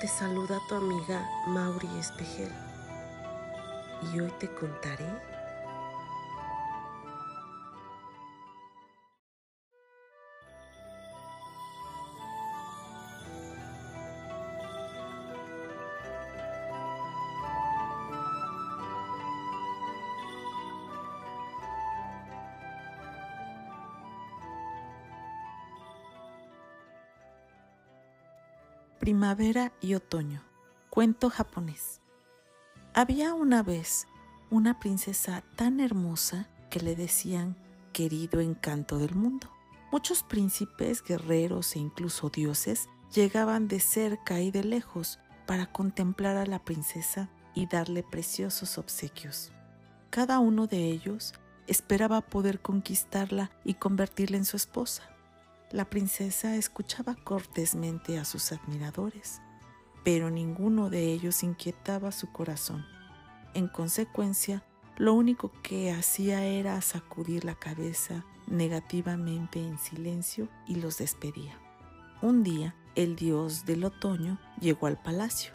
Te saluda tu amiga Mauri Espejel. Y hoy te contaré Primavera y otoño. Cuento japonés. Había una vez una princesa tan hermosa que le decían querido encanto del mundo. Muchos príncipes, guerreros e incluso dioses llegaban de cerca y de lejos para contemplar a la princesa y darle preciosos obsequios. Cada uno de ellos esperaba poder conquistarla y convertirla en su esposa. La princesa escuchaba cortésmente a sus admiradores, pero ninguno de ellos inquietaba su corazón. En consecuencia, lo único que hacía era sacudir la cabeza negativamente en silencio y los despedía. Un día, el dios del otoño llegó al palacio.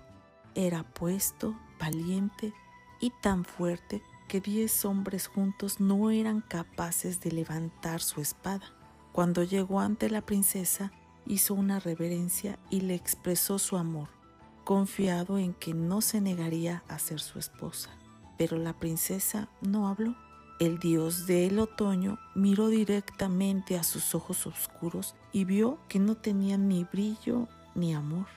Era puesto, valiente y tan fuerte que diez hombres juntos no eran capaces de levantar su espada. Cuando llegó ante la princesa, hizo una reverencia y le expresó su amor, confiado en que no se negaría a ser su esposa. Pero la princesa no habló. El dios del otoño miró directamente a sus ojos oscuros y vio que no tenían ni brillo ni amor.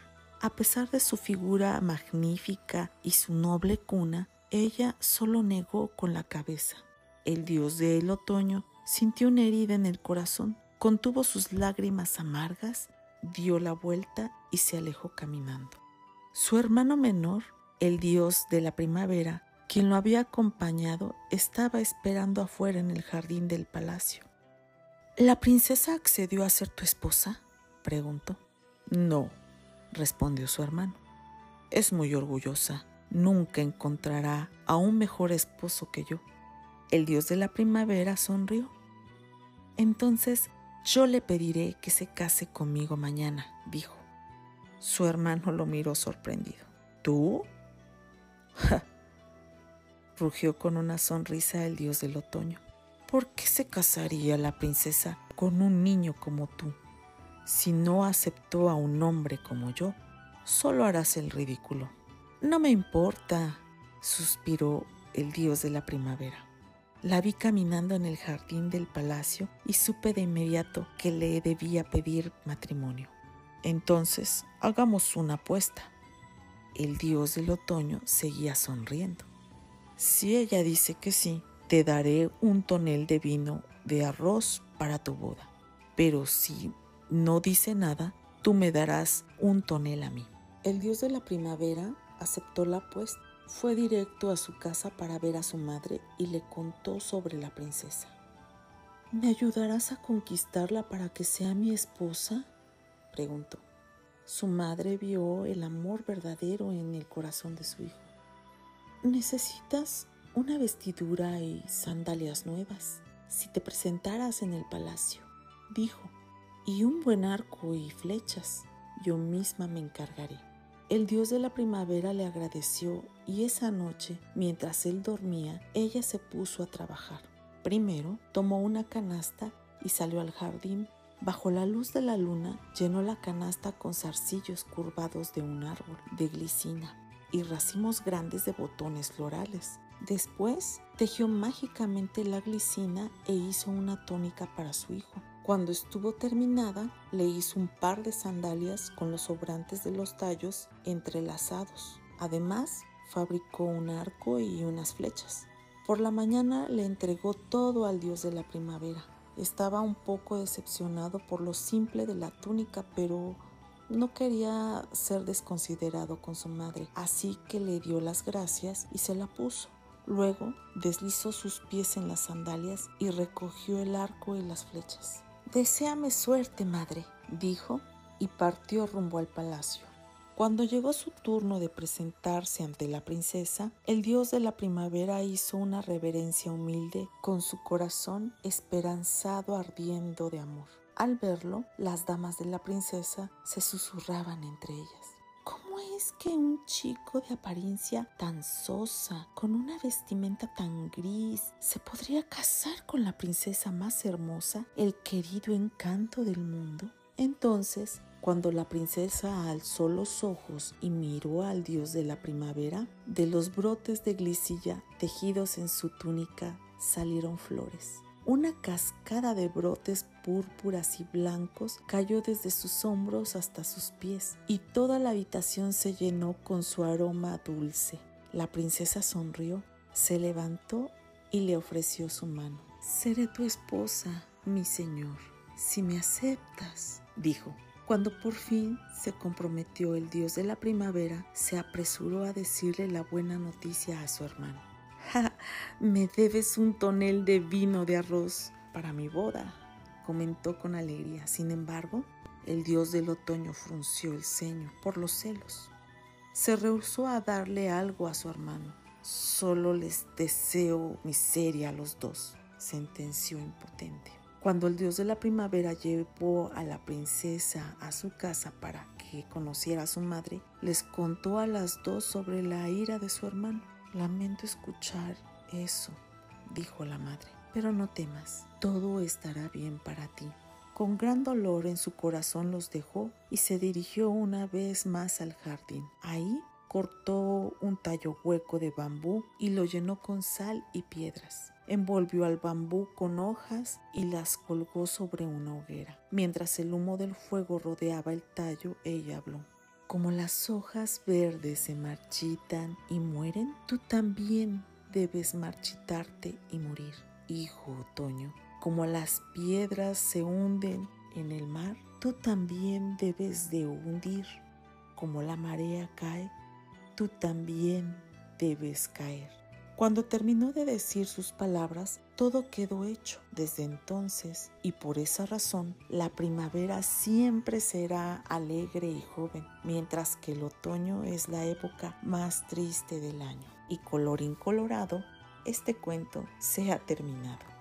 A pesar de su figura magnífica y su noble cuna, ella solo negó con la cabeza. El dios del otoño sintió una herida en el corazón contuvo sus lágrimas amargas, dio la vuelta y se alejó caminando. Su hermano menor, el dios de la primavera, quien lo había acompañado, estaba esperando afuera en el jardín del palacio. ¿La princesa accedió a ser tu esposa? preguntó. No, respondió su hermano. Es muy orgullosa. Nunca encontrará a un mejor esposo que yo. El dios de la primavera sonrió. Entonces yo le pediré que se case conmigo mañana, dijo. Su hermano lo miró sorprendido. ¿Tú? rugió con una sonrisa el dios del otoño. ¿Por qué se casaría la princesa con un niño como tú? Si no aceptó a un hombre como yo, solo harás el ridículo. No me importa, suspiró el dios de la primavera. La vi caminando en el jardín del palacio y supe de inmediato que le debía pedir matrimonio. Entonces, hagamos una apuesta. El dios del otoño seguía sonriendo. Si ella dice que sí, te daré un tonel de vino de arroz para tu boda. Pero si no dice nada, tú me darás un tonel a mí. El dios de la primavera aceptó la apuesta fue directo a su casa para ver a su madre y le contó sobre la princesa. ¿Me ayudarás a conquistarla para que sea mi esposa? preguntó. Su madre vio el amor verdadero en el corazón de su hijo. Necesitas una vestidura y sandalias nuevas si te presentaras en el palacio, dijo, y un buen arco y flechas. Yo misma me encargaré. El dios de la primavera le agradeció y esa noche, mientras él dormía, ella se puso a trabajar. Primero tomó una canasta y salió al jardín. Bajo la luz de la luna llenó la canasta con zarcillos curvados de un árbol de glicina y racimos grandes de botones florales. Después tejió mágicamente la glicina e hizo una tónica para su hijo. Cuando estuvo terminada, le hizo un par de sandalias con los sobrantes de los tallos entrelazados. Además, fabricó un arco y unas flechas. Por la mañana le entregó todo al dios de la primavera. Estaba un poco decepcionado por lo simple de la túnica, pero no quería ser desconsiderado con su madre, así que le dio las gracias y se la puso. Luego deslizó sus pies en las sandalias y recogió el arco y las flechas. Deseame suerte, madre, dijo, y partió rumbo al palacio. Cuando llegó su turno de presentarse ante la princesa, el dios de la primavera hizo una reverencia humilde con su corazón esperanzado ardiendo de amor. Al verlo, las damas de la princesa se susurraban entre ellas. ¿Cómo es que un chico de apariencia tan sosa, con una vestimenta tan gris, se podría casar con la princesa más hermosa, el querido encanto del mundo? Entonces, cuando la princesa alzó los ojos y miró al dios de la primavera, de los brotes de glicilla tejidos en su túnica salieron flores. Una cascada de brotes púrpuras y blancos cayó desde sus hombros hasta sus pies, y toda la habitación se llenó con su aroma dulce. La princesa sonrió, se levantó y le ofreció su mano. Seré tu esposa, mi señor, si me aceptas, dijo. Cuando por fin se comprometió el dios de la primavera, se apresuró a decirle la buena noticia a su hermano. Me debes un tonel de vino de arroz para mi boda, comentó con alegría. Sin embargo, el dios del otoño frunció el ceño por los celos. Se rehusó a darle algo a su hermano. Solo les deseo miseria a los dos, sentenció impotente. Cuando el dios de la primavera llevó a la princesa a su casa para que conociera a su madre, les contó a las dos sobre la ira de su hermano. Lamento escuchar eso, dijo la madre, pero no temas, todo estará bien para ti. Con gran dolor en su corazón los dejó y se dirigió una vez más al jardín. Ahí cortó un tallo hueco de bambú y lo llenó con sal y piedras. Envolvió al bambú con hojas y las colgó sobre una hoguera. Mientras el humo del fuego rodeaba el tallo, ella habló. Como las hojas verdes se marchitan y mueren, tú también debes marchitarte y morir, hijo otoño. Como las piedras se hunden en el mar, tú también debes de hundir. Como la marea cae, tú también debes caer. Cuando terminó de decir sus palabras, todo quedó hecho desde entonces y por esa razón la primavera siempre será alegre y joven, mientras que el otoño es la época más triste del año. Y color incolorado, este cuento se ha terminado.